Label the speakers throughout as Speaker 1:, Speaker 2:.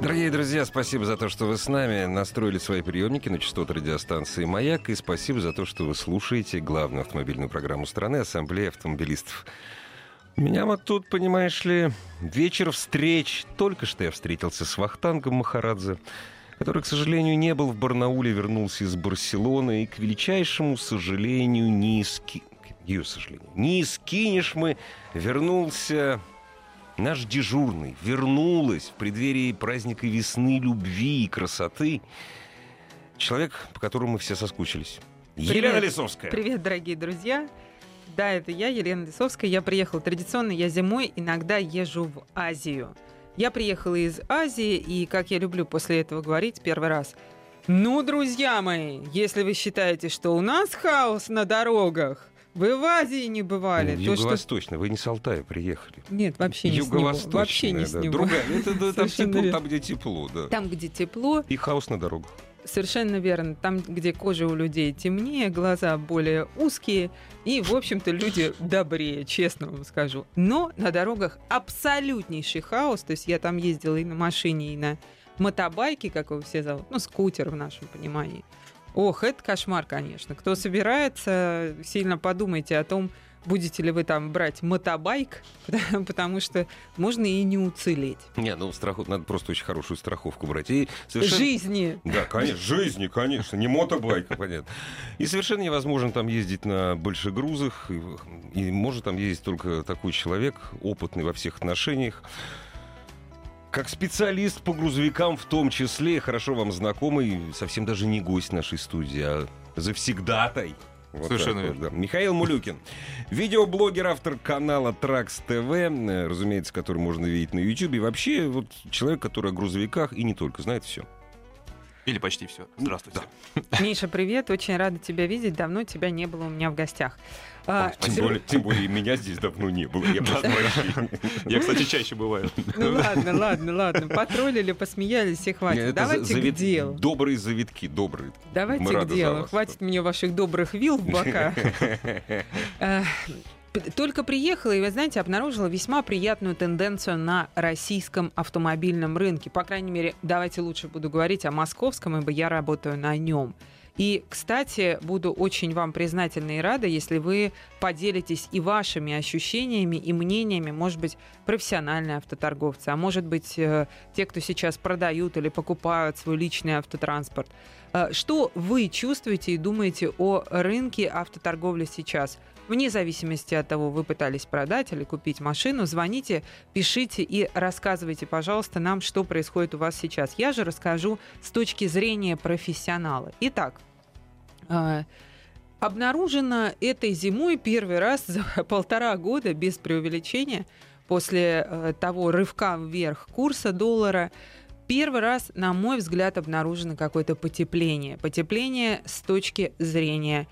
Speaker 1: Дорогие друзья, спасибо за то, что вы с нами настроили свои приемники на частоту радиостанции «Маяк». И спасибо за то, что вы слушаете главную автомобильную программу страны «Ассамблея автомобилистов». Меня вот тут, понимаешь ли, вечер встреч. Только что я встретился с Вахтангом Махарадзе, который, к сожалению, не был в Барнауле, вернулся из Барселоны. И, к величайшему сожалению, не ски... Ее сожалению, не скинешь мы, вернулся наш дежурный, вернулась в преддверии праздника весны, любви и красоты. Человек, по которому мы все соскучились.
Speaker 2: Привет.
Speaker 1: Елена Лисовская.
Speaker 2: Привет, дорогие друзья. Да, это я, Елена Лисовская. Я приехала традиционно, я зимой иногда езжу в Азию. Я приехала из Азии, и, как я люблю после этого говорить первый раз, ну, друзья мои, если вы считаете, что у нас хаос на дорогах, вы в Азии не бывали.
Speaker 1: Ну,
Speaker 2: что...
Speaker 1: Юго-восточно, вы не с Алтая приехали.
Speaker 2: Нет, вообще не с него.
Speaker 1: Юго-восточная,
Speaker 2: Вообще не с него.
Speaker 1: Другая, это, да, там,
Speaker 2: Совершенно
Speaker 1: тепло,
Speaker 2: верно.
Speaker 1: там, где тепло, да.
Speaker 2: Там, где тепло,
Speaker 1: И хаос на дорогах.
Speaker 2: Совершенно верно. Там, где кожа у людей темнее, глаза более узкие, и, в общем-то, люди добрее, честно вам скажу. Но на дорогах абсолютнейший хаос. То есть я там ездила и на машине, и на мотобайке, как его все зовут, ну, скутер в нашем понимании. Ох, это кошмар, конечно. Кто собирается, сильно подумайте о том, будете ли вы там брать мотобайк, потому что можно и не уцелеть.
Speaker 1: Не, ну страху... надо просто очень хорошую страховку брать. И совершенно...
Speaker 2: Жизни.
Speaker 1: Да, конечно, жизни, конечно, не мотобайка, понятно. И совершенно невозможно там ездить на больших грузах, и, и может там ездить только такой человек, опытный во всех отношениях, как специалист по грузовикам в том числе, хорошо вам знакомый, совсем даже не гость нашей студии, а завсегдатай. Вот
Speaker 3: Совершенно
Speaker 1: так
Speaker 3: верно.
Speaker 1: да. Михаил Мулюкин. Видеоблогер, автор канала Тракс ТВ, э, разумеется, который можно видеть на YouTube. И вообще вот человек, который о грузовиках и не только знает все.
Speaker 3: Или почти все. Здравствуйте.
Speaker 2: Миша, привет. Очень рада тебя видеть. Давно тебя не было у меня в гостях. А,
Speaker 1: Тем более, тем более меня здесь давно не было. Я прощения.
Speaker 3: Я, кстати, чаще бываю.
Speaker 2: Ну ладно, ладно, ладно. Потроллили, посмеялись и хватит. Давайте к делу.
Speaker 1: Добрые завитки, добрые.
Speaker 2: Давайте к делу. Хватит мне ваших добрых вил в бока. Только приехала и, вы знаете, обнаружила весьма приятную тенденцию на российском автомобильном рынке. По крайней мере, давайте лучше буду говорить о московском, ибо я работаю на нем. И, кстати, буду очень вам признательна и рада, если вы поделитесь и вашими ощущениями, и мнениями, может быть, профессиональные автоторговцы, а может быть, э, те, кто сейчас продают или покупают свой личный автотранспорт. Э, Что вы чувствуете и думаете о рынке автоторговли сейчас? Вне зависимости от того, вы пытались продать или купить машину, звоните, пишите и рассказывайте, пожалуйста, нам, что происходит у вас сейчас. Я же расскажу с точки зрения профессионала. Итак, э, обнаружено этой зимой первый раз за полтора года, без преувеличения, после э, того рывка вверх курса доллара, первый раз, на мой взгляд, обнаружено какое-то потепление. Потепление с точки зрения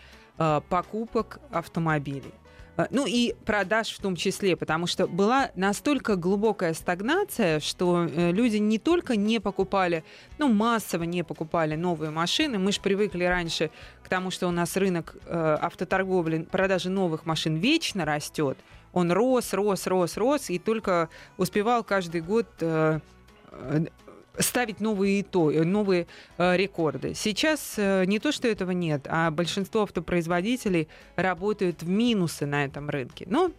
Speaker 2: покупок автомобилей. Э, Ну и продаж в том числе, потому что была настолько глубокая стагнация, что э, люди не только не покупали, ну массово не покупали новые машины. Мы же привыкли раньше к тому, что у нас рынок э, автоторговли, продажи новых машин вечно растет. Он рос, рос, рос, рос, и только успевал каждый год э, э, ставить новые, ито- э, новые э, рекорды. Сейчас э, не то, что этого нет, а большинство автопроизводителей работают в минусы на этом рынке. Но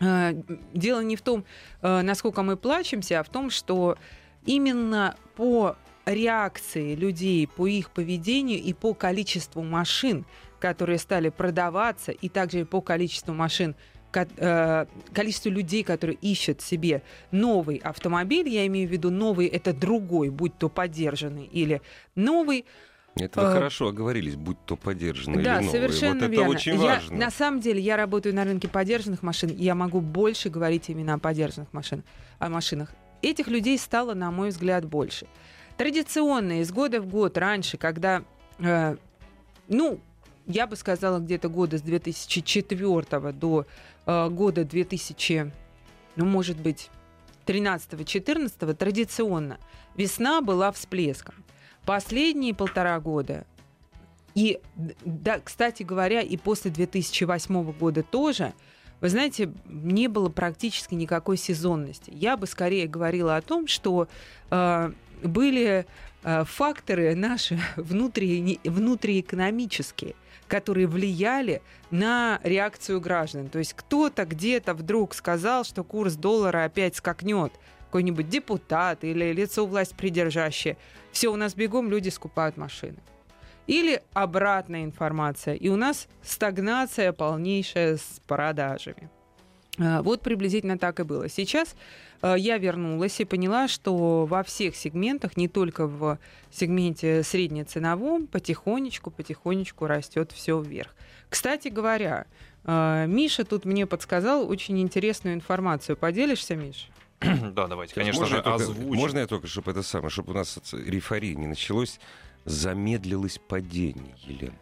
Speaker 2: э, дело не в том, э, насколько мы плачемся, а в том, что именно по реакции людей, по их поведению и по количеству машин, которые стали продаваться, и также по количеству машин, э, количеству людей, которые ищут себе новый автомобиль, я имею в виду новый, это другой, будь то поддержанный или новый,
Speaker 1: Это вы
Speaker 2: Э,
Speaker 1: хорошо оговорились, будь то поддержанные
Speaker 2: да,
Speaker 1: или новые.
Speaker 2: совершенно
Speaker 1: вот это
Speaker 2: верно.
Speaker 1: очень
Speaker 2: Я-
Speaker 1: важно.
Speaker 2: на самом деле, я работаю на рынке поддержанных машин, и я могу больше говорить именно о поддержанных машин, о машинах. Этих людей стало, на мой взгляд, больше. Традиционно из года в год, раньше, когда, э, ну, я бы сказала, где-то года с 2004 до э, года 2000, ну, может быть, 13-14, традиционно весна была всплеском. Последние полтора года и, да, кстати говоря, и после 2008 года тоже, вы знаете, не было практически никакой сезонности. Я бы скорее говорила о том, что э, были э, факторы наши внутри, внутриэкономические, которые влияли на реакцию граждан. То есть кто-то где-то вдруг сказал, что курс доллара опять скакнет какой-нибудь депутат или лицо власть придержащее. Все, у нас бегом люди скупают машины. Или обратная информация. И у нас стагнация полнейшая с продажами. А, вот приблизительно так и было. Сейчас а, я вернулась и поняла, что во всех сегментах, не только в сегменте среднеценовом, потихонечку, потихонечку растет все вверх. Кстати говоря, а, Миша тут мне подсказал очень интересную информацию. Поделишься, Миша?
Speaker 3: Да, давайте, конечно
Speaker 1: можно
Speaker 3: же,
Speaker 1: только,
Speaker 3: озвучим.
Speaker 1: Можно я только, чтобы это самое, чтобы у нас рефории не началось, замедлилось падение, Елена.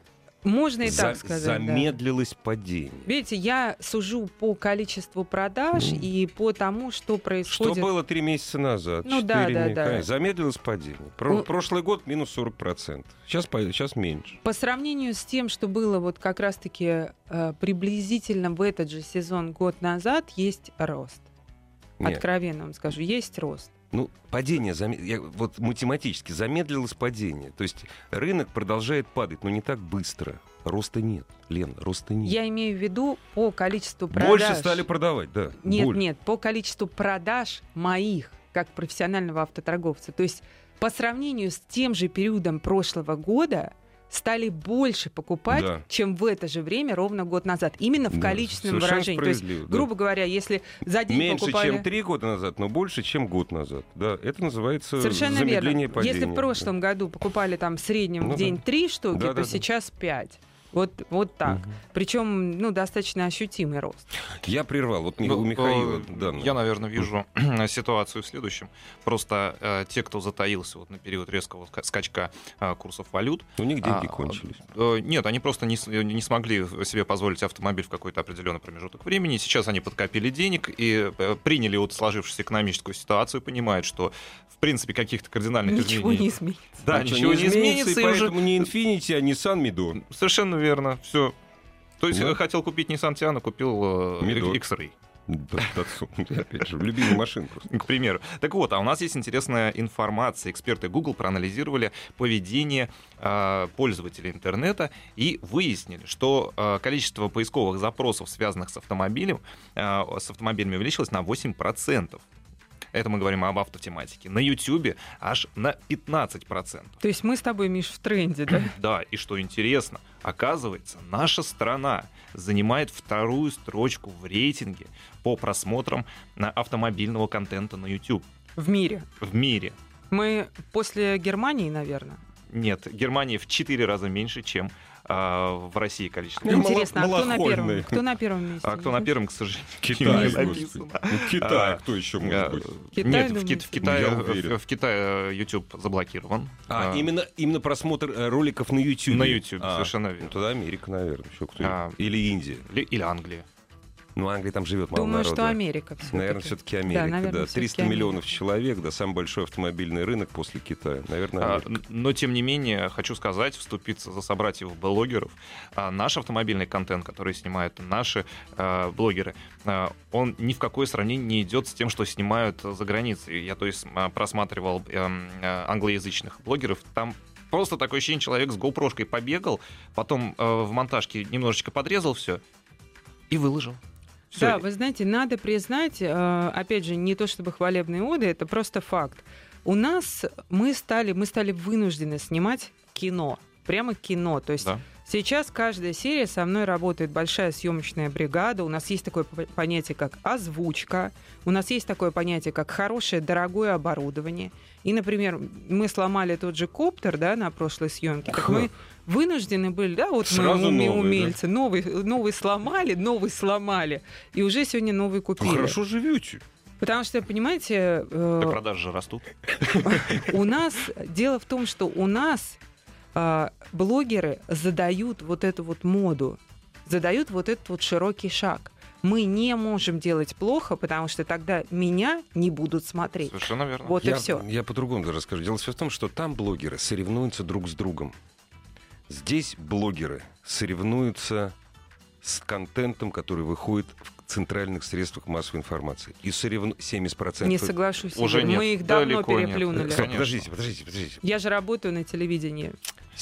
Speaker 2: Можно и
Speaker 1: За-
Speaker 2: так сказать. да.
Speaker 1: Замедлилось падение.
Speaker 2: Видите, я сужу по количеству продаж
Speaker 1: Ну.
Speaker 2: и по тому, что
Speaker 1: Что
Speaker 2: происходит.
Speaker 1: было три месяца назад?
Speaker 2: Ну да, да,
Speaker 1: не-
Speaker 2: да.
Speaker 1: конечно. Замедлилось падение. Про-
Speaker 2: Ну-
Speaker 1: Прошлый год минус 40%. Сейчас, сейчас меньше.
Speaker 2: По сравнению с тем, что было вот как раз-таки э, приблизительно в этот же сезон год назад, есть рост.
Speaker 1: Нет.
Speaker 2: Откровенно вам скажу, есть рост.
Speaker 1: Ну, падение, заме- я- вот математически замедлилось падение. То есть рынок продолжает падать, но не так быстро. Роста нет, Лен, роста нет.
Speaker 2: Я имею в виду по количеству продаж.
Speaker 1: Больше стали продавать, да.
Speaker 2: Нет,
Speaker 1: Боль-
Speaker 2: нет, по количеству продаж моих, как профессионального автоторговца. То есть по сравнению с тем же периодом прошлого года стали больше покупать,
Speaker 1: Да.
Speaker 2: чем в это же время ровно год назад. Именно в
Speaker 1: Да,
Speaker 2: количественном выражении. То есть,
Speaker 1: да.
Speaker 2: грубо говоря, если за день
Speaker 1: Меньше,
Speaker 2: покупали...
Speaker 1: чем три года назад, но больше, чем год назад. Да, это называется
Speaker 2: Совершенно
Speaker 1: замедление
Speaker 2: верно.
Speaker 1: падения.
Speaker 2: Если в прошлом году покупали там в среднем
Speaker 1: Ну
Speaker 2: в день
Speaker 1: да.
Speaker 2: три штуки,
Speaker 1: Да, да,
Speaker 2: то
Speaker 1: да.
Speaker 2: сейчас пять. Вот, вот так.
Speaker 1: Мгм.
Speaker 2: Причем, ну, достаточно ощутимый рост.
Speaker 1: Я прервал. Вот
Speaker 3: Ну,
Speaker 1: у Михаила.
Speaker 3: э,
Speaker 1: да,
Speaker 3: Я, наверное, вижу ситуацию в следующем. Просто э, те, кто затаился вот на период резкого ска- скачка э, курсов валют,
Speaker 1: у них деньги
Speaker 3: а,
Speaker 1: кончились.
Speaker 3: э, нет, они просто не, с- не смогли себе позволить автомобиль в какой-то определенный промежуток времени. Сейчас они подкопили денег и э, приняли вот сложившуюся экономическую ситуацию, понимают, что в принципе каких-то кардинальных
Speaker 2: Ничего не
Speaker 3: изменений.
Speaker 2: изменится.
Speaker 3: Да,
Speaker 1: Ничего
Speaker 3: ничего не изменится,
Speaker 1: и
Speaker 3: и уже
Speaker 1: поэтому не Infiniti, а Nissan Mido.
Speaker 3: совершенно верно. Все. То есть
Speaker 1: Да.
Speaker 3: э, хотел купить Nissan Tiana, купил э,
Speaker 1: Мидо.
Speaker 3: X-Ray.
Speaker 1: Да, Datsun. Опять же, любимая машина просто.
Speaker 3: к примеру. Так вот, а у нас есть интересная информация. Эксперты Google проанализировали поведение э, пользователей интернета и выяснили, что э, количество поисковых запросов, связанных с автомобилем, э, с автомобилями увеличилось на 8%. Это мы говорим об автотематике. На YouTube аж на 15%.
Speaker 2: То есть мы с тобой, Миш, в тренде, да?
Speaker 3: Да, и что интересно, оказывается, наша страна занимает вторую строчку в рейтинге по просмотрам автомобильного контента на YouTube
Speaker 2: В мире.
Speaker 3: в мире.
Speaker 2: Мы после Германии, наверное.
Speaker 3: Нет, Германия в 4 раза меньше, чем в России количество.
Speaker 1: Ну,
Speaker 2: Интересно, а кто на первом? Кто на первом месте?
Speaker 3: А кто на первом, к сожалению,
Speaker 1: Китай,
Speaker 3: не
Speaker 1: господи.
Speaker 3: написано.
Speaker 1: Ну, Китай,
Speaker 3: А,
Speaker 1: кто еще
Speaker 3: А,
Speaker 1: может быть?
Speaker 2: Китай,
Speaker 3: Нет, в,
Speaker 2: думаете?
Speaker 3: Ки- в Китае, в, в Китае YouTube заблокирован.
Speaker 1: А,
Speaker 3: А,
Speaker 1: именно, именно просмотр э, роликов на YouTube.
Speaker 3: На YouTube,
Speaker 1: А,
Speaker 3: совершенно
Speaker 1: Ну,
Speaker 3: верно.
Speaker 1: тогда Америка, наверное. Еще кто
Speaker 3: А.
Speaker 1: Или Индия.
Speaker 3: Или, или Англия.
Speaker 1: Ну, Англия там живет мало
Speaker 2: Думаю,
Speaker 1: народу.
Speaker 2: что Америка все
Speaker 1: Наверное, все-таки Америка, да.
Speaker 2: наверное,
Speaker 1: 300
Speaker 2: всё-таки
Speaker 1: миллионов человек, да, самый большой автомобильный рынок после Китая. Наверное,
Speaker 3: А,
Speaker 1: Америка.
Speaker 3: Но, тем не менее, хочу сказать, вступиться за собратьев-блогеров. А, Наш автомобильный контент, который снимают наши а, блогеры, а, он ни в какое сравнение не идет с тем, что снимают за границей. Я, то есть, просматривал эм, а, англоязычных блогеров. Там просто такое ощущение, человек с GoPro-шкой побегал, потом э, в монтажке немножечко подрезал все и выложил. Всё.
Speaker 2: Да, вы знаете, надо признать, э, опять же, не то чтобы хвалебные оды, это просто факт. У нас мы стали, мы стали вынуждены снимать кино, прямо кино. То есть
Speaker 3: Да.
Speaker 2: сейчас каждая серия со мной работает большая съемочная бригада. У нас есть такое понятие, как озвучка. У нас есть такое понятие, как хорошее, дорогое оборудование. И, например, мы сломали тот же коптер, да, на прошлой съемке. Так мы вынуждены были, да, вот
Speaker 1: Сразу
Speaker 2: мы уме-
Speaker 1: новый, да?
Speaker 2: умельцы, новый, новый сломали, новый сломали, и уже сегодня новый купили.
Speaker 1: Хорошо живете.
Speaker 2: Потому что, понимаете, э,
Speaker 3: Так продажи же растут.
Speaker 2: у нас дело в том, что у нас а, блогеры задают вот эту вот моду, задают вот этот вот широкий шаг. Мы не можем делать плохо, потому что тогда меня не будут смотреть.
Speaker 3: Совершенно верно.
Speaker 2: Вот
Speaker 1: я,
Speaker 2: и все.
Speaker 1: Я по-другому даже расскажу. Дело все в том, что там блогеры соревнуются друг с другом. Здесь блогеры соревнуются с контентом, который выходит в центральных средствах массовой информации. И соревну... 70%...
Speaker 2: Не соглашусь.
Speaker 3: Уже нет,
Speaker 2: Мы их давно
Speaker 3: далеко нет.
Speaker 2: переплюнули.
Speaker 3: Конечно.
Speaker 1: подождите, подождите, подождите.
Speaker 2: Я же работаю на телевидении.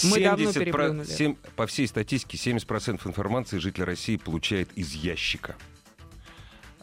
Speaker 2: Мы давно
Speaker 1: 70 про-
Speaker 2: переплюнули.
Speaker 1: сем- По всей статистике 70% информации житель России получает из ящика.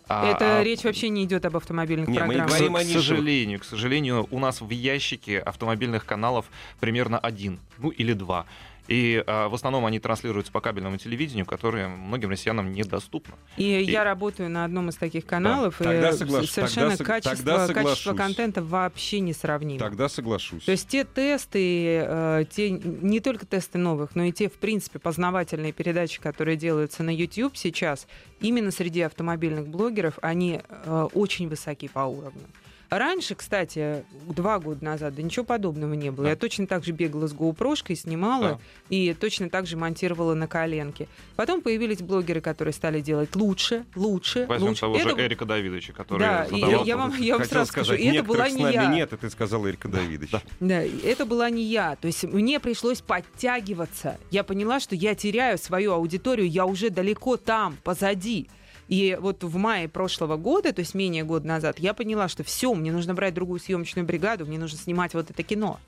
Speaker 3: А-
Speaker 2: Это
Speaker 3: а
Speaker 2: речь вообще не идет об автомобильных
Speaker 1: Не, мы
Speaker 2: программах.
Speaker 3: К,
Speaker 1: говорим о
Speaker 3: к
Speaker 1: нишевых.
Speaker 3: сожалению, к сожалению, у нас в ящике автомобильных каналов примерно один, ну или два. И а, в основном они транслируются по кабельному телевидению, которое многим россиянам недоступно.
Speaker 2: И, я работаю на одном из таких каналов, и
Speaker 1: тогда соглаш-
Speaker 2: совершенно
Speaker 1: тогда
Speaker 2: качество,
Speaker 1: тогда
Speaker 2: качество контента вообще несравнимо.
Speaker 1: Тогда соглашусь.
Speaker 2: То есть те тесты, э, те не только тесты новых, но и те, в принципе, познавательные передачи, которые делаются на YouTube сейчас, именно среди автомобильных блогеров, они э, очень высоки по уровню. Раньше, кстати, два года назад, да ничего подобного не было.
Speaker 3: Да.
Speaker 2: Я точно так же бегала с GoPro, снимала
Speaker 3: Да.
Speaker 2: и точно так же монтировала на коленке. Потом появились блогеры, которые стали делать лучше, лучше,
Speaker 3: Возьмем
Speaker 2: лучше.
Speaker 3: того же
Speaker 2: Это-
Speaker 3: Эрика Давидовича, который
Speaker 2: Да, и
Speaker 3: задавал...
Speaker 2: я вам, я вам сразу скажу,
Speaker 1: сказать,
Speaker 2: и это была не я.
Speaker 1: нет, это сказал Эрика Давидович.
Speaker 2: Да, это была не я. То есть мне пришлось подтягиваться. Я поняла, что я теряю свою аудиторию, я уже далеко там, позади. И вот в мае прошлого года, то есть менее года назад, я поняла, что все, мне нужно брать другую съемочную бригаду, мне нужно снимать вот это кино.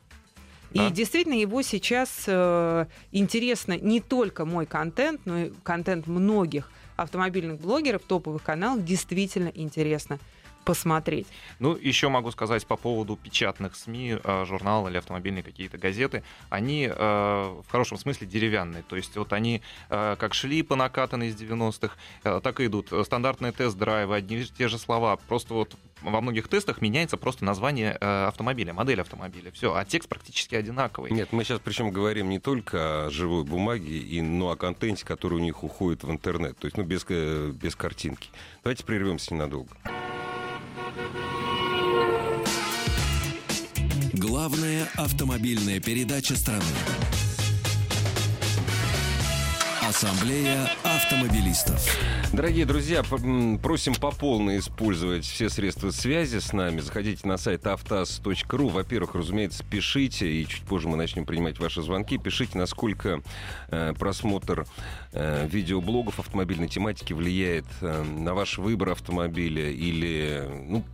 Speaker 3: Да.
Speaker 2: И действительно его сейчас э, интересно не только мой контент, но и контент многих автомобильных блогеров, топовых каналов действительно интересно посмотреть.
Speaker 3: Ну, еще могу сказать по поводу печатных СМИ, э, журналы или автомобильные какие-то газеты. Они э, в хорошем смысле деревянные. То есть вот они э, как шли по накатанной из 90-х, э, так и идут. Стандартные тест-драйвы, одни и те же слова. Просто вот во многих тестах меняется просто название э, автомобиля, модель автомобиля. Все, а текст практически одинаковый.
Speaker 1: Нет, мы сейчас причем говорим не только о живой бумаге, и, но о контенте, который у них уходит в интернет. То есть, ну, без, э, без картинки. Давайте прервемся ненадолго.
Speaker 4: Главная автомобильная передача страны. Ассамблея автомобилистов.
Speaker 1: Дорогие друзья, просим по полной использовать все средства связи с нами. Заходите на сайт автаз.ру. Во-первых, разумеется, пишите, и чуть позже мы начнем принимать ваши звонки. Пишите, насколько э, просмотр э, видеоблогов автомобильной тематики влияет э, на ваш выбор автомобиля или... Ну,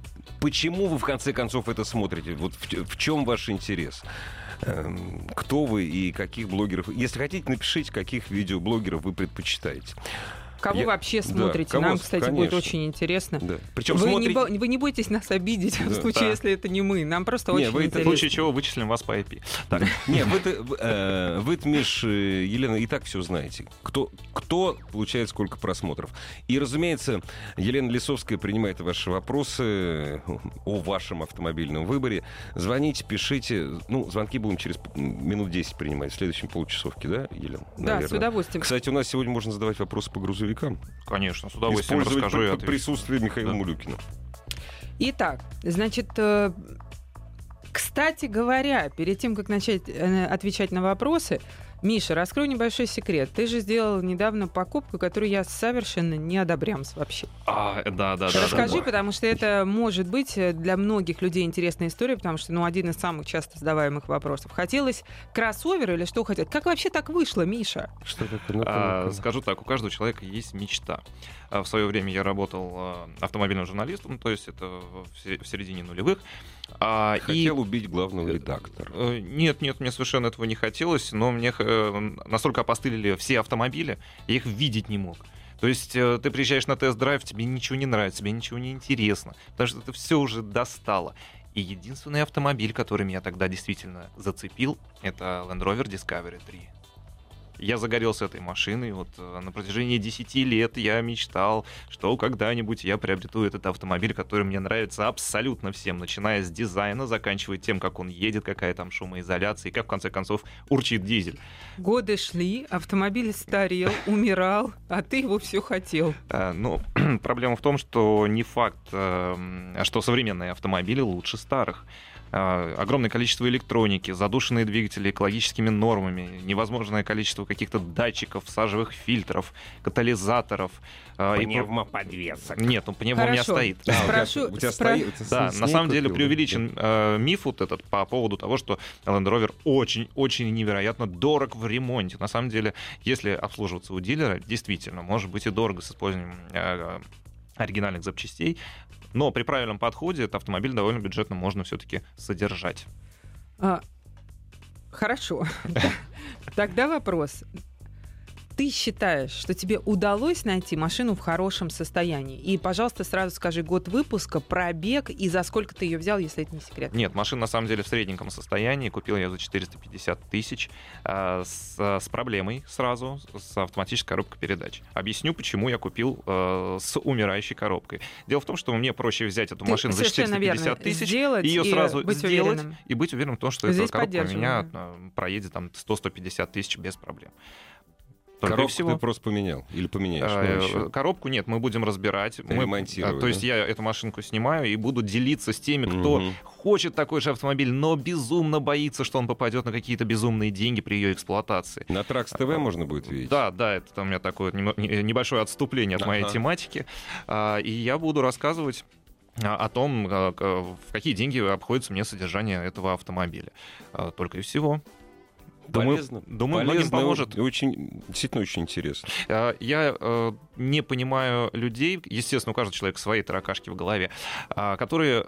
Speaker 1: почему вы, в конце концов, это смотрите? Вот в, в чем ваш интерес? Эм, Кто вы и каких блогеров? Если хотите, напишите, каких видеоблогеров вы предпочитаете.
Speaker 2: Кого
Speaker 1: Я-
Speaker 2: вообще
Speaker 1: да,
Speaker 2: смотрите?
Speaker 1: кого
Speaker 2: Нам, кстати, будет
Speaker 1: конечно.
Speaker 2: очень интересно.
Speaker 1: Да. Причем
Speaker 2: Вы,
Speaker 1: смотрите...
Speaker 2: не, бо- вы не бойтесь нас обидеть в
Speaker 1: Да.
Speaker 2: случае,
Speaker 3: Да.
Speaker 2: если это не мы. Нам просто
Speaker 1: Не,
Speaker 2: очень
Speaker 1: вы это-
Speaker 3: В
Speaker 2: интересно.
Speaker 3: случае чего вычислим вас по IP. Так,
Speaker 1: Не, вы-то, э, вы-то, Миш, э, Елена, и так все знаете. Кто, кто получает сколько просмотров. И, разумеется, Елена Лисовская принимает ваши вопросы э, о вашем автомобильном выборе. Звоните, пишите. Ну, звонки будем через минут 10 принимать, в следующем получасовке, да, Елена?
Speaker 2: Да, с удовольствием.
Speaker 1: Кстати, у нас сегодня можно задавать вопросы по грузовикам.
Speaker 3: конечно, с удовольствием
Speaker 1: Использовать
Speaker 3: расскажу и отвечу.
Speaker 1: присутствие Михаила
Speaker 3: Да.
Speaker 1: Мулюкина.
Speaker 2: Итак, значит, э, кстати говоря, перед тем, как начать э, отвечать на вопросы, Миша, раскрой небольшой секрет. Ты же сделал недавно покупку, которую я совершенно не одобрям вообще.
Speaker 3: А, да, да, да.
Speaker 2: Расскажи,
Speaker 3: да.
Speaker 2: потому что это может быть э, для многих людей интересная история, потому что, ну, один из самых часто задаваемых вопросов. Хотелось кроссовер или что хотел? Как вообще так вышло, Миша?
Speaker 1: Что такое?
Speaker 3: А, скажу так, у каждого человека есть мечта. А, В свое время я работал а, автомобильным журналистом, то есть это в середине нулевых. А, и-
Speaker 1: Хотел убить главного редактора.
Speaker 3: Э, Нет, нет, мне совершенно этого не хотелось, но мне э, настолько опостылили все автомобили, я их видеть не мог. То есть э, ты приезжаешь на тест-драйв, тебе ничего не нравится, тебе ничего не интересно, потому что это все уже достало. И единственный автомобиль, который меня тогда действительно зацепил, это Land Rover Discovery 3. Я загорелся этой машиной. Вот э, на протяжении 10 лет я мечтал, что когда-нибудь я приобрету этот автомобиль, который мне нравится абсолютно всем, начиная с дизайна, заканчивая тем, как он едет, какая там шумоизоляция, и как в конце концов урчит дизель.
Speaker 2: Годы шли, автомобиль старел, умирал, а ты его все хотел.
Speaker 3: А, ну, проблема в том, что не факт, э, что современные автомобили лучше старых. А, огромное количество электроники, задушенные двигатели экологическими нормами, невозможное количество каких-то датчиков, сажевых фильтров, катализаторов. а,
Speaker 5: Пневмоподвесок.
Speaker 3: Нет, ну пневмо у меня
Speaker 2: Хорошо.
Speaker 3: стоит.
Speaker 1: А, у тебя-
Speaker 2: Спрошу-
Speaker 1: у тебя
Speaker 2: спро-
Speaker 1: стоит-
Speaker 3: Да, на самом деле
Speaker 1: да?
Speaker 3: преувеличен э, миф вот этот по поводу того, что Land Rover очень-очень невероятно дорог в ремонте. На самом деле, если обслуживаться у дилера, действительно, может быть и дорого с использованием э, оригинальных запчастей, но при правильном подходе этот автомобиль довольно бюджетно можно все-таки содержать.
Speaker 2: А, Хорошо. Тогда вопрос. Ты считаешь, что тебе удалось найти машину в хорошем состоянии? И, пожалуйста, сразу скажи год выпуска, пробег и за сколько ты ее взял, если это не секрет.
Speaker 3: Нет, машина на самом деле в средненьком состоянии. Купил я за 450 тысяч э, с, с проблемой сразу, с автоматической коробкой передач. Объясню, почему я купил э, с умирающей коробкой. Дело в том, что мне проще взять эту
Speaker 2: Ты
Speaker 3: машину за
Speaker 2: совершенно
Speaker 3: 450
Speaker 2: верно.
Speaker 3: тысяч, ее сразу
Speaker 2: быть
Speaker 3: сделать
Speaker 2: уверенным.
Speaker 3: и быть уверенным в том, что
Speaker 2: Здесь
Speaker 3: эта коробка у меня проедет там 100-150 тысяч без проблем. Только
Speaker 1: Коробку
Speaker 3: всего.
Speaker 1: ты просто поменял или поменяешь? Ну, еще.
Speaker 3: Коробку нет, мы будем разбирать. Мы- а, То есть я эту машинку снимаю и буду делиться с теми, кто
Speaker 1: Мгм.
Speaker 3: хочет такой же автомобиль, но безумно боится, что он попадет на какие-то безумные деньги при ее эксплуатации.
Speaker 1: На Тракс ТВ можно будет видеть?
Speaker 3: Да, да, это там у меня такое небольшое отступление от моей
Speaker 1: Ага.
Speaker 3: тематики. А, И я буду рассказывать а, о том, а, в какие деньги обходится мне содержание этого автомобиля. А, Только и всего. Думаю,
Speaker 1: Полезно.
Speaker 3: думаю, многим
Speaker 1: Полезно,
Speaker 3: поможет.
Speaker 1: и Очень, действительно очень интересно.
Speaker 3: А, Я э, не понимаю людей, естественно, у каждого человека свои таракашки в голове, а, которые,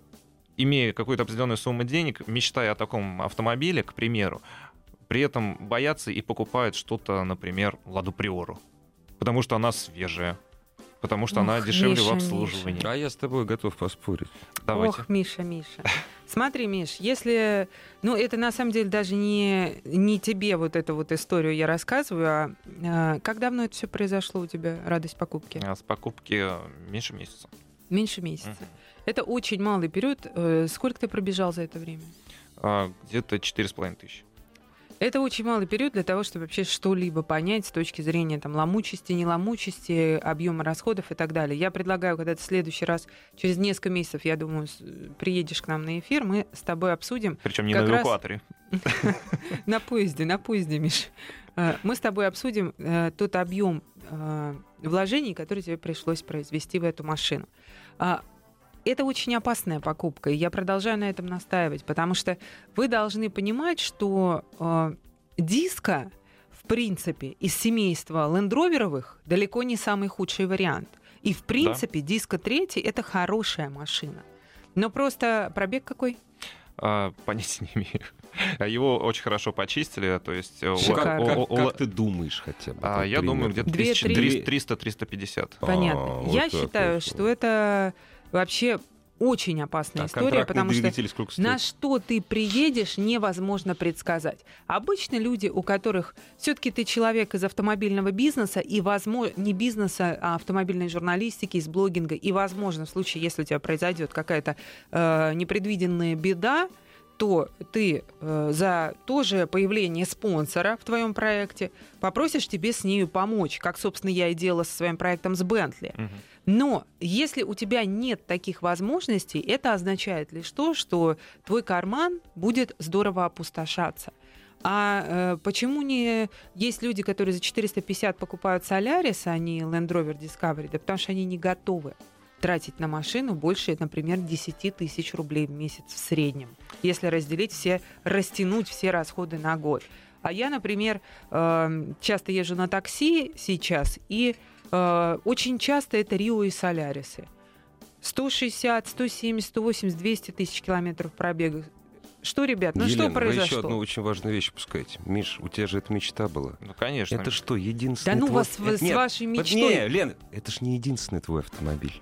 Speaker 3: имея какую-то определенную сумму денег, мечтая о таком автомобиле, к примеру, при этом боятся и покупают что-то, например, Ладу Приору, потому что она свежая, потому что она
Speaker 2: Ох,
Speaker 3: дешевле
Speaker 2: Миша,
Speaker 3: в обслуживании.
Speaker 1: А я с тобой готов поспорить.
Speaker 3: Давайте.
Speaker 2: Ох, Миша, Миша. Смотри, Миш, если... Ну, это на самом деле даже не, не тебе вот эту вот историю я рассказываю, а, а, как давно это все произошло у тебя, радость покупки?
Speaker 3: А С покупки меньше месяца.
Speaker 2: Меньше месяца.
Speaker 3: Мгм.
Speaker 2: Это очень малый период. Э, Сколько ты пробежал за это время?
Speaker 3: А, Где-то четыре с половиной тысячи.
Speaker 2: Это очень малый период для того, чтобы вообще что-либо понять с точки зрения там, ломучести, не ломучести, объема расходов и так далее. Я предлагаю, когда ты в следующий раз, через несколько месяцев, я думаю, приедешь к нам на эфир, мы с тобой обсудим
Speaker 3: Причем не на эвакуаторе.
Speaker 2: на поезде, на поезде, Миш. Э, Мы с тобой обсудим э, тот объем э, вложений, который тебе пришлось произвести в эту машину. Это очень опасная покупка, и я продолжаю на этом настаивать, потому что вы должны понимать, что э, диска, в принципе, из семейства лендроверовых далеко не самый худший вариант. И, в принципе, диска третий — это хорошая машина. Но просто пробег какой?
Speaker 3: А, Понятия не имею. Его очень хорошо почистили, то есть... э,
Speaker 2: Шикарно.
Speaker 1: Как,
Speaker 3: у-
Speaker 1: как ты думаешь хотя бы?
Speaker 3: А, я думаю, где-то
Speaker 2: Две-три.
Speaker 3: 300-350.
Speaker 2: Понятно.
Speaker 1: А, вот
Speaker 2: Я считаю,
Speaker 1: вот.
Speaker 2: что это вообще очень опасная
Speaker 1: А
Speaker 2: история, потому что на что ты приедешь, невозможно предсказать. Обычно люди, у которых все-таки ты человек из автомобильного бизнеса, и возможно, не бизнеса, а автомобильной журналистики, из блогинга, и возможно, в случае, если у тебя произойдет какая-то э, непредвиденная беда, то ты э, за то же появление спонсора в твоем проекте попросишь тебе с нею помочь, как, собственно, я и делала со своим проектом с Бентли.
Speaker 3: Мгм.
Speaker 2: Но если у тебя нет таких возможностей, это означает лишь то, что твой карман будет здорово опустошаться. А э, почему не есть люди, которые за 450 покупают Солярис, а не Land Rover Discovery? Да потому что они не готовы тратить на машину больше, например, 10 тысяч рублей в месяц в среднем, если разделить все, растянуть все расходы на год. А я, например, э, часто езжу на такси сейчас, и очень часто это Рио и Солярисы. 160, 170, 180, 200 тысяч километров пробега. Что, ребят, ну
Speaker 1: Елена,
Speaker 2: что произошло?
Speaker 1: вы еще одну очень важную вещь пускаете. Миш, у тебя же это мечта была.
Speaker 3: Ну, конечно.
Speaker 1: Это что, единственный
Speaker 2: Да ну
Speaker 1: твой...
Speaker 2: вас
Speaker 1: Это-
Speaker 2: с
Speaker 1: нет,
Speaker 2: вашей мечтой.
Speaker 1: Не, Лена, это ж не единственный твой автомобиль.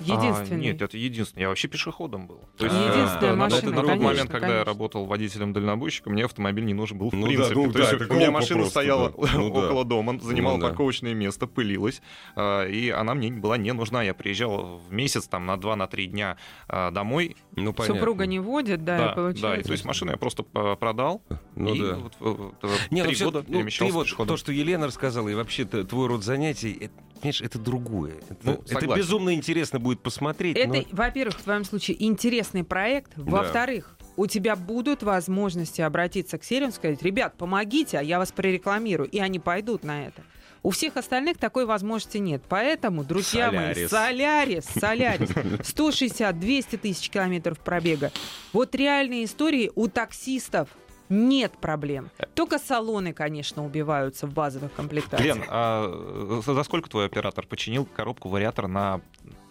Speaker 2: Единственный.
Speaker 3: А, нет, это единственный. Я вообще пешеходом был.
Speaker 1: То есть,
Speaker 2: Единственная
Speaker 1: а,
Speaker 3: на,
Speaker 2: машина,
Speaker 3: тот, на тот
Speaker 2: конечно,
Speaker 3: момент, когда я
Speaker 2: конечно.
Speaker 3: работал водителем-дальнобойщиком, мне автомобиль не нужен был в
Speaker 1: Ну да,
Speaker 3: принципе.
Speaker 1: ну
Speaker 3: То
Speaker 1: да,
Speaker 3: есть
Speaker 1: это
Speaker 3: у меня машина
Speaker 1: просто,
Speaker 3: стояла
Speaker 1: да. Ну да.
Speaker 3: около дома, занимала
Speaker 1: Ну да.
Speaker 3: парковочное место, пылилась, а, и она мне была не нужна. Я приезжал в месяц, там, на 2-3 дня а, домой.
Speaker 1: Ну, понятно.
Speaker 2: Супруга не водит, да, и
Speaker 3: да,
Speaker 2: получается.
Speaker 3: и то есть машину я просто продал,
Speaker 1: Ну
Speaker 3: и
Speaker 1: да.
Speaker 3: вот, вот, вот,
Speaker 1: Не, ну
Speaker 3: три
Speaker 1: всё-
Speaker 3: года
Speaker 1: ну,
Speaker 3: перемещался
Speaker 1: ты вот
Speaker 3: пешеходом.
Speaker 1: то, что Елена рассказала, и вообще твой род занятий, это, понимаешь, это другое. Это,
Speaker 3: Ну,
Speaker 1: это безумно интересно будет посмотреть.
Speaker 2: Это,
Speaker 1: но-
Speaker 2: во-первых, в твоем случае интересный проект.
Speaker 1: Да.
Speaker 2: Во-вторых, у тебя будут возможности обратиться к серию и сказать, ребят, помогите, а я вас прорекламирую. И они пойдут на это. У всех остальных такой возможности нет. Поэтому, друзья мои,
Speaker 1: Солярис.
Speaker 2: Солярис, Солярис, 160-200 тысяч километров пробега. Вот реальные истории у таксистов нет проблем. Только салоны, конечно, убиваются в базовых комплектациях.
Speaker 3: Лен, а за за сколько твой оператор починил коробку вариатора на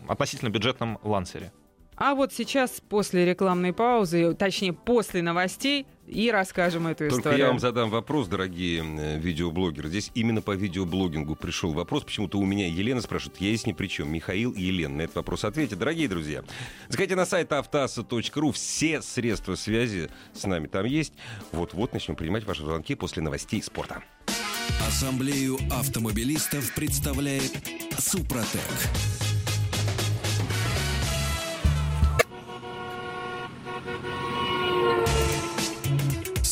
Speaker 3: относительно бюджетном лансере?
Speaker 2: А вот сейчас, после рекламной паузы, точнее, после новостей, и расскажем эту
Speaker 1: Только
Speaker 2: историю.
Speaker 1: я вам задам вопрос, дорогие э, видеоблогеры. Здесь именно по видеоблогингу пришел вопрос. Почему-то у меня Елена спрашивает, я есть ни при чем. Михаил и Елена на этот вопрос ответят. Дорогие друзья, заходите на сайт автоаса.ру. Все средства связи с нами там есть. Вот-вот начнем принимать ваши звонки после новостей спорта.
Speaker 4: Ассамблею автомобилистов представляет Супротек.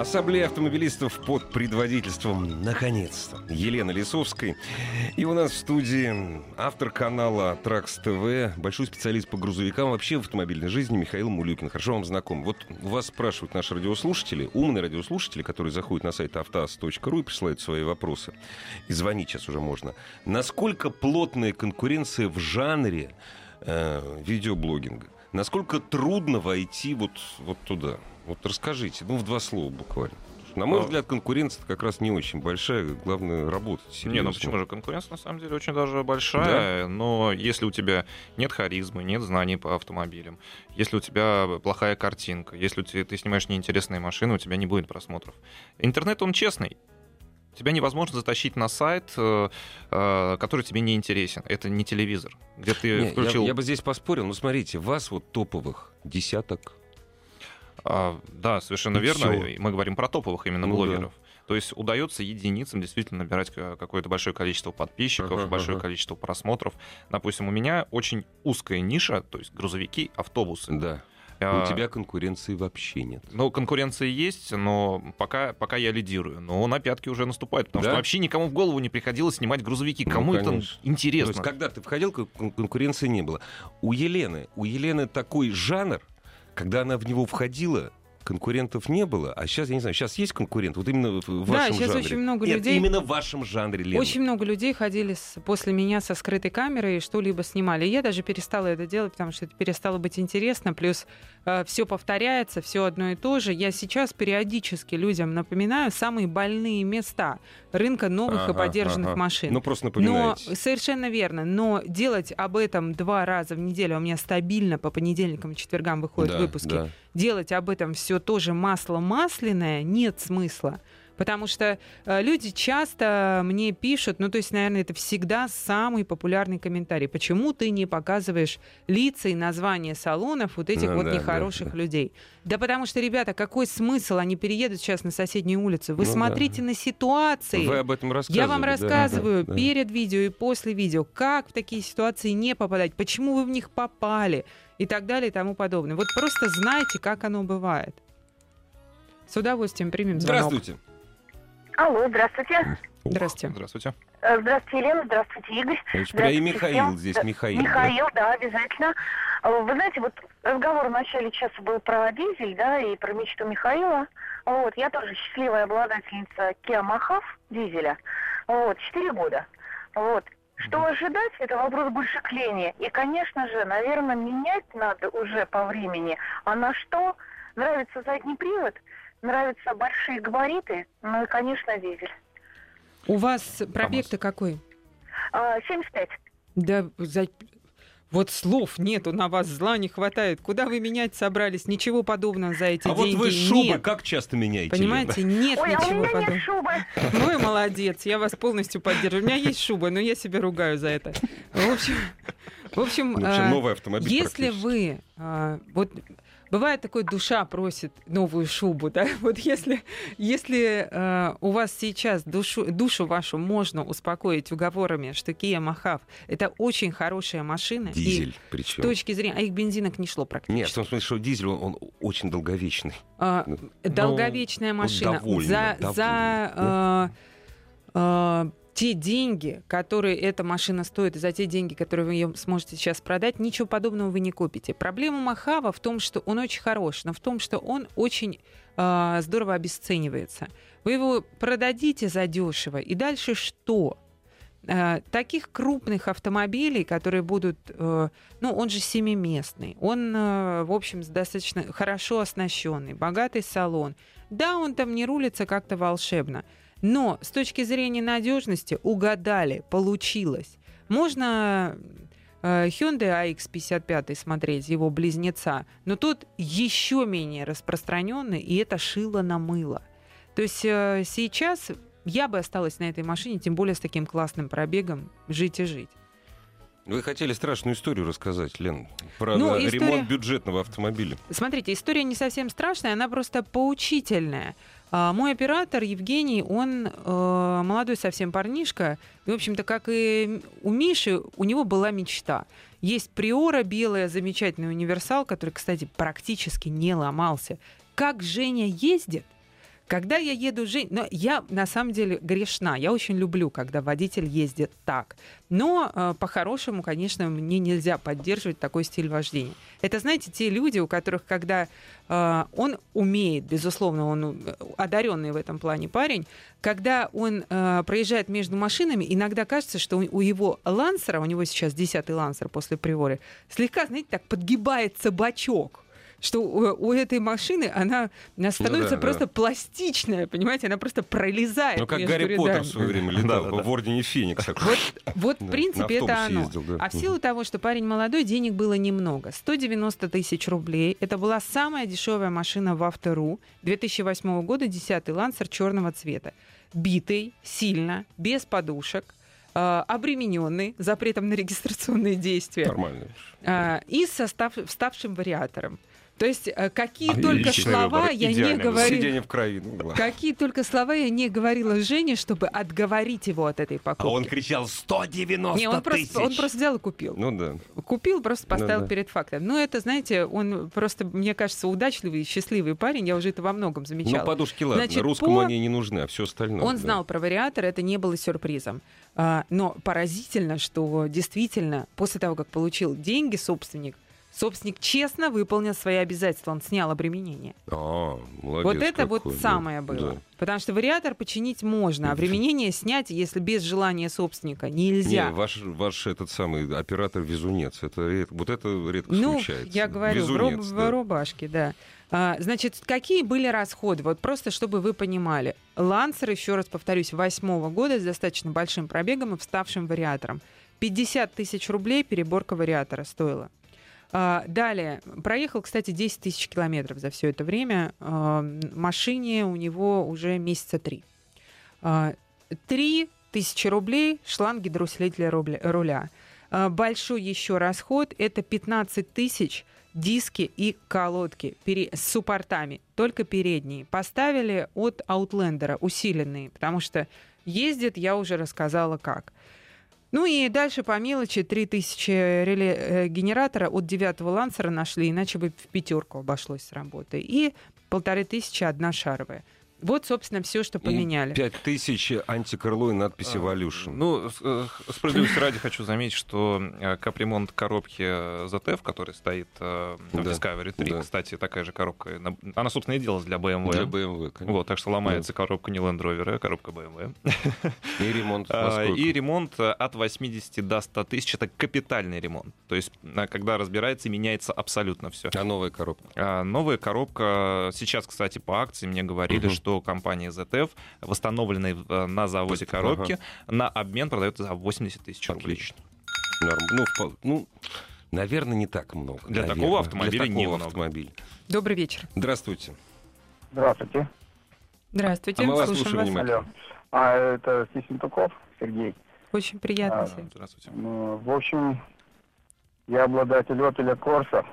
Speaker 1: Ассамблея автомобилистов под предводительством, наконец-то, Елены Лисовской. И у нас в студии автор канала Тракс ТВ, большой специалист по грузовикам, вообще в автомобильной жизни Михаил Мулюкин. Хорошо вам знаком. Вот вас спрашивают наши радиослушатели, умные радиослушатели, которые заходят на сайт автоаз.ру и присылают свои вопросы. И звонить сейчас уже можно. Насколько плотная конкуренция в жанре э, видеоблогинга? Насколько трудно войти вот, вот туда? Вот расскажите, ну, в два слова буквально. На мой
Speaker 3: А-
Speaker 1: взгляд, конкуренция как раз не очень большая. Главное работать.
Speaker 3: Не,
Speaker 1: серьезно.
Speaker 3: ну почему же? Конкуренция на самом деле очень даже большая, но если у тебя нет харизмы, нет знаний по автомобилям, если у тебя плохая картинка, если тебя, ты снимаешь неинтересные машины, у тебя не будет просмотров. Интернет, он честный. Тебя невозможно затащить на сайт, э, э, который тебе не интересен. Это не телевизор, где ты
Speaker 1: Не, я-
Speaker 3: включил...
Speaker 1: я, бы здесь поспорил. Ну, смотрите, вас вот топовых десяток.
Speaker 3: А, да, совершенно
Speaker 1: И
Speaker 3: верно.
Speaker 1: всё.
Speaker 3: И Мы говорим про топовых именно
Speaker 1: Ну да.
Speaker 3: блогеров. То есть удается единицам действительно набирать ка- какое-то большое количество подписчиков,
Speaker 1: Ага,
Speaker 3: большое
Speaker 1: ага.
Speaker 3: количество просмотров. Допустим, у меня очень узкая ниша, то есть грузовики, автобусы.
Speaker 1: Да.
Speaker 3: А,
Speaker 1: У тебя конкуренции вообще нет.
Speaker 3: Ну, конкуренция есть, но пока, пока я лидирую. Но на пятки уже наступает, потому
Speaker 1: Да?
Speaker 3: что вообще никому в голову не приходилось снимать грузовики.
Speaker 1: Ну,
Speaker 3: Кому это
Speaker 1: конечно. То
Speaker 3: интересно?
Speaker 1: есть, когда ты входил, кон- кон- конкуренции не было. У Елены, у Елены такой жанр, когда она в него входила, конкурентов не было, а сейчас, я не знаю, сейчас есть конкурент, вот именно в в
Speaker 2: Да,
Speaker 1: вашем
Speaker 2: сейчас
Speaker 1: жанре.
Speaker 2: очень много
Speaker 1: Нет,
Speaker 2: людей-
Speaker 1: именно в вашем жанре, Лена.
Speaker 2: Очень много людей ходили с- после меня со скрытой камерой и что-либо снимали. И я даже перестала это делать, потому что это перестало быть интересно. Плюс все повторяется, все одно и то же. Я сейчас периодически людям напоминаю самые больные места рынка новых и
Speaker 1: Ага,
Speaker 2: поддержанных
Speaker 1: ага.
Speaker 2: машин.
Speaker 1: Ну, просто
Speaker 2: Но
Speaker 1: напоминаете.
Speaker 2: совершенно верно. Но делать об этом два раза в неделю, а у меня стабильно по понедельникам и четвергам выходят
Speaker 1: Да,
Speaker 2: выпуски,
Speaker 1: да.
Speaker 2: Делать об этом все тоже масло масляное нет смысла. Потому что э, люди часто мне пишут, ну то есть, наверное, это всегда самый популярный комментарий. Почему ты не показываешь лица и названия салонов вот этих
Speaker 1: Ну
Speaker 2: вот
Speaker 1: да, да,
Speaker 2: нехороших
Speaker 1: да.
Speaker 2: людей? Да потому что, ребята, какой смысл? Они переедут сейчас на соседнюю улицу. Вы
Speaker 1: Ну да.
Speaker 2: смотрите на ситуации.
Speaker 1: Вы об этом рассказывали.
Speaker 2: Я вам
Speaker 1: да,
Speaker 2: рассказываю
Speaker 1: да, да.
Speaker 2: перед видео и после видео, как в такие ситуации не попадать, почему вы в них попали и так далее и тому подобное. Вот просто знайте, как оно бывает. С удовольствием примем звонок.
Speaker 1: Здравствуйте.
Speaker 5: Алло, здравствуйте.
Speaker 2: Здравствуйте.
Speaker 3: Здравствуйте.
Speaker 5: Э, Здравствуйте, Елена, здравствуйте, Игорь.
Speaker 1: Прям и
Speaker 5: Здравствуйте
Speaker 1: Михаил
Speaker 5: всем.
Speaker 1: здесь,
Speaker 5: Да,
Speaker 1: Михаил. да.
Speaker 5: Михаил, да, обязательно. Э, Вы знаете, вот разговор в начале часа был про дизель, да, и про мечту Михаила. Вот, я тоже счастливая обладательница Kia Mahav дизеля. Вот, 4 года. Вот. Что ожидать, это вопрос больше к Лене. И, конечно же, наверное, менять надо уже по времени. А на что? Нравится задний привод, нравятся большие габариты, ну и, конечно, дизель.
Speaker 2: У вас пробег-то какой?
Speaker 5: А, 75.
Speaker 2: Да, за... вот слов нету, на вас зла не хватает. Куда вы менять собрались? Ничего подобного за эти
Speaker 1: А
Speaker 2: деньги
Speaker 1: вот вы шубы
Speaker 2: нет.
Speaker 1: как часто меняете?
Speaker 2: Понимаете, нет
Speaker 5: Ой, а у
Speaker 2: ничего
Speaker 5: меня
Speaker 2: подобного.
Speaker 5: нет шубы.
Speaker 2: Ну и молодец, я вас полностью поддерживаю. У меня есть шуба, но я себя ругаю за это. В общем, в общем,
Speaker 1: Ну, вообще
Speaker 2: а,
Speaker 1: новый автомобиль
Speaker 2: если вы а, вот бывает такое, душа просит новую шубу, да? Вот если если а, у вас сейчас душу душу вашу можно успокоить уговорами, что Kia Махав это очень хорошая машина,
Speaker 1: Дизель
Speaker 2: с
Speaker 1: причем.
Speaker 2: точки зрения, а их бензинок не шло практически.
Speaker 1: Нет, в том смысле, что дизель, он, он очень долговечный.
Speaker 2: А,
Speaker 1: Ну,
Speaker 2: долговечная машина
Speaker 1: довольно,
Speaker 2: за,
Speaker 1: довольно,
Speaker 2: за а, а, те деньги, которые эта машина стоит, за те деньги, которые вы ее сможете сейчас продать, ничего подобного вы не купите. Проблема Махава в том, что он очень хорош, но в том, что он очень а, здорово обесценивается. Вы его продадите задешево, и дальше что? А, таких крупных автомобилей, которые будут, э, ну, он же семиместный, он, э, в общем, достаточно хорошо оснащенный, богатый салон. Да, он там не рулится как-то волшебно, но с точки зрения надежности угадали, получилось. Можно э, Hyundai AX55 смотреть, его близнеца, но тот еще менее распространенный, и это шило на мыло. То есть э, сейчас я бы осталась на этой машине, тем более с таким классным пробегом, жить и жить.
Speaker 1: Вы хотели страшную историю рассказать, Лен, про
Speaker 2: Ну, история-
Speaker 1: ремонт бюджетного автомобиля.
Speaker 2: Смотрите, история не совсем страшная, она просто поучительная. А, Мой оператор Евгений, он э, молодой совсем парнишка, и, в общем-то, как и у Миши, у него была мечта. Есть Приора белая, замечательный универсал, который, кстати, практически не ломался. Как Женя ездит, когда я еду Жень, но я на самом деле грешна. Я очень люблю, когда водитель ездит так. Но э, по-хорошему, конечно, мне нельзя поддерживать такой стиль вождения. Это, знаете, те люди, у которых, когда э, он умеет, безусловно, он э, одаренный в этом плане парень, когда он э, проезжает между машинами, иногда кажется, что у, у его лансера, у него сейчас десятый лансер после приоры, слегка, знаете, так подгибается бачок что у, у этой машины она, она становится
Speaker 1: да,
Speaker 2: просто пластичная, понимаете, она просто пролезает.
Speaker 1: Ну, как Гарри Поттер
Speaker 2: рядами.
Speaker 1: в свое время летал
Speaker 3: Да-да-да.
Speaker 1: в Ордене Феникса.
Speaker 2: Вот, вот
Speaker 1: Да,
Speaker 2: в принципе, это оно.
Speaker 1: ездил, да.
Speaker 2: А в силу того, что парень молодой, денег было немного. 190 тысяч рублей. Это была самая дешевая машина в Автору 2008 года, 10-й лансер черного цвета. Битый, сильно, без подушек, э, обремененный запретом на регистрационные действия
Speaker 1: Нормально.
Speaker 2: э, и со став- вставшим вариатором. То есть э, какие
Speaker 1: Отличный
Speaker 2: только слова
Speaker 3: выбор,
Speaker 2: я не
Speaker 3: идеальный выбор.
Speaker 2: говорила.
Speaker 1: В крови. ну.
Speaker 2: Какие только слова я не говорила Жене, чтобы отговорить его от этой
Speaker 1: А
Speaker 2: покупки.
Speaker 1: он кричал 190
Speaker 2: Не, он
Speaker 1: тысяч.
Speaker 2: просто, он просто взял и купил.
Speaker 1: Ну да.
Speaker 2: Купил, просто поставил
Speaker 1: да.
Speaker 2: перед фактом. Ну, это, знаете, он просто, мне кажется, удачливый, счастливый парень. Я уже это во многом
Speaker 1: Ну,
Speaker 2: замечала.
Speaker 1: подушки, ладно.
Speaker 2: Значит,
Speaker 1: Русскому
Speaker 2: по-
Speaker 1: они не нужны, а все остальное.
Speaker 2: Он
Speaker 1: да.
Speaker 2: знал про вариатор, это не было сюрпризом. А, но поразительно, что действительно после того, как получил деньги собственник, собственник честно выполнил свои обязательства, он снял обременение.
Speaker 1: А, молодец
Speaker 2: вот это
Speaker 1: какой,
Speaker 2: вот
Speaker 1: да.
Speaker 2: самое было.
Speaker 1: Да.
Speaker 2: Потому что вариатор починить можно, а обременение снять, если без желания собственника, нельзя.
Speaker 1: Не, ваш, ваш этот самый оператор везунец. Это ред- вот это редко
Speaker 2: Ну,
Speaker 1: случается.
Speaker 2: я говорю, в,
Speaker 1: Везунец,
Speaker 2: в
Speaker 1: да.
Speaker 2: рубашке, да. А, значит, какие были расходы? Вот просто, чтобы вы понимали. Лансер, еще раз повторюсь, восьмого года с достаточно большим пробегом и вставшим вариатором. 50 тысяч рублей переборка вариатора стоила. А, далее, проехал, кстати, 10 тысяч километров за все это время. А, машине у него уже месяца три. А, 3 тысячи рублей шланг гидроусилителя руля. А, Большой еще расход – это 15 тысяч диски и колодки пере- с суппортами, только передние. Поставили от Outlander усиленные, потому что ездит, я уже рассказала как. Ну и дальше по мелочи 3000 реле э, генератора от 9 лансера нашли, иначе бы в пятерку обошлось с работой. И полторы тысячи одна шаровая. Вот, собственно, все, что поменяли.
Speaker 1: Пять тысяч антикрыло и надпись Evolution.
Speaker 3: Ну, с- э, справедливости ради хочу заметить, что э, капремонт коробки э, ZF, который стоит э, в. Discovery 3,
Speaker 1: Да.
Speaker 3: кстати, такая же коробка, на- она, собственно, и делалась для BMW.
Speaker 1: Для BMW, конечно.
Speaker 3: Вот, так что ломается коробка не Land Rover, а коробка BMW.
Speaker 1: И ремонт
Speaker 3: А? И ремонт э, от 80 до 100 тысяч — это капитальный ремонт. То есть, э, когда разбирается, меняется абсолютно все.
Speaker 1: А новая коробка?
Speaker 3: А новая коробка, сейчас, кстати, по акции мне говорили, что что компания ZF, восстановленной э, на заводе
Speaker 1: Ага.
Speaker 3: коробки, на обмен продает за 80 тысяч рублей.
Speaker 1: Отлично. Норм. Ну, впол- ну, наверное, не так много.
Speaker 3: Для
Speaker 1: наверное.
Speaker 3: такого автомобиля
Speaker 1: Для такого
Speaker 3: немного.
Speaker 1: автомобиля.
Speaker 2: Добрый вечер.
Speaker 1: Здравствуйте.
Speaker 6: Здравствуйте.
Speaker 2: Здравствуйте.
Speaker 1: А мы вас
Speaker 2: Слушаем
Speaker 1: слушаем внимательно.
Speaker 6: Алло. А это Сисентуков Сергей.
Speaker 2: Очень приятно.
Speaker 6: А.
Speaker 3: Здравствуйте.
Speaker 6: Ну, в общем, я обладатель Opel Corsa.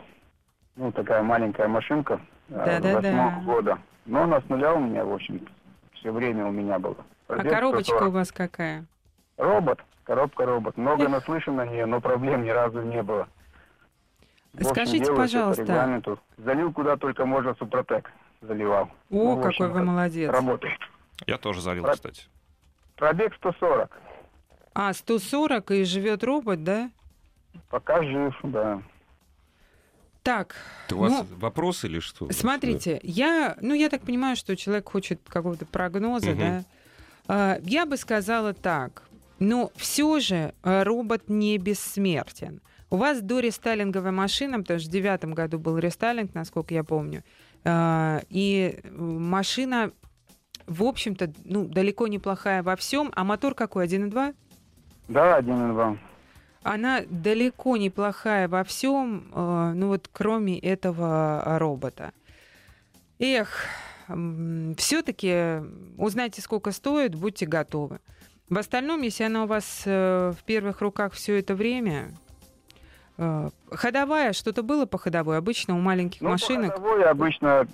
Speaker 6: Ну, такая маленькая машинка. э,
Speaker 2: Да-да-да.
Speaker 6: восьмого года. Но она с нуля у меня, в общем, все время у меня было.
Speaker 2: А коробочка
Speaker 6: 140.
Speaker 2: у вас какая?
Speaker 6: Робот. Коробка робот. Много наслышан на нее, но проблем ни разу не было. Общем,
Speaker 2: Скажите, пожалуйста.
Speaker 6: Залил куда только можно Супротек. Заливал.
Speaker 2: О,
Speaker 6: Ну,
Speaker 2: какой
Speaker 6: общем,
Speaker 2: вы молодец.
Speaker 6: Работает.
Speaker 3: Я тоже залил,
Speaker 6: Про-
Speaker 3: кстати.
Speaker 6: Пробег 140.
Speaker 2: А, 140 и живет робот, да?
Speaker 6: Пока жив, да.
Speaker 2: Так,
Speaker 1: У вас
Speaker 2: Ну,
Speaker 1: вопрос или что?
Speaker 2: смотрите, я, ну, я так понимаю, что человек хочет какого-то прогноза,
Speaker 1: Мгм.
Speaker 2: да? А, Я бы сказала так. Но все же а, робот не бессмертен. У вас до рестайлинговая машина, потому что в девятом году был рестайлинг, насколько я помню. А, И машина, в общем-то, ну, далеко неплохая во всем. А мотор какой? 1.2?
Speaker 6: Да, один и два.
Speaker 2: Она далеко неплохая во всем, э, ну вот кроме этого э, робота. Эх, все-таки узнайте, сколько стоит, будьте готовы. В остальном, если она у вас э, в первых руках все это время, ходовая, что-то было по ходовой? Обычно у маленьких
Speaker 6: Ну,
Speaker 2: машинок
Speaker 6: по ходовой обычно...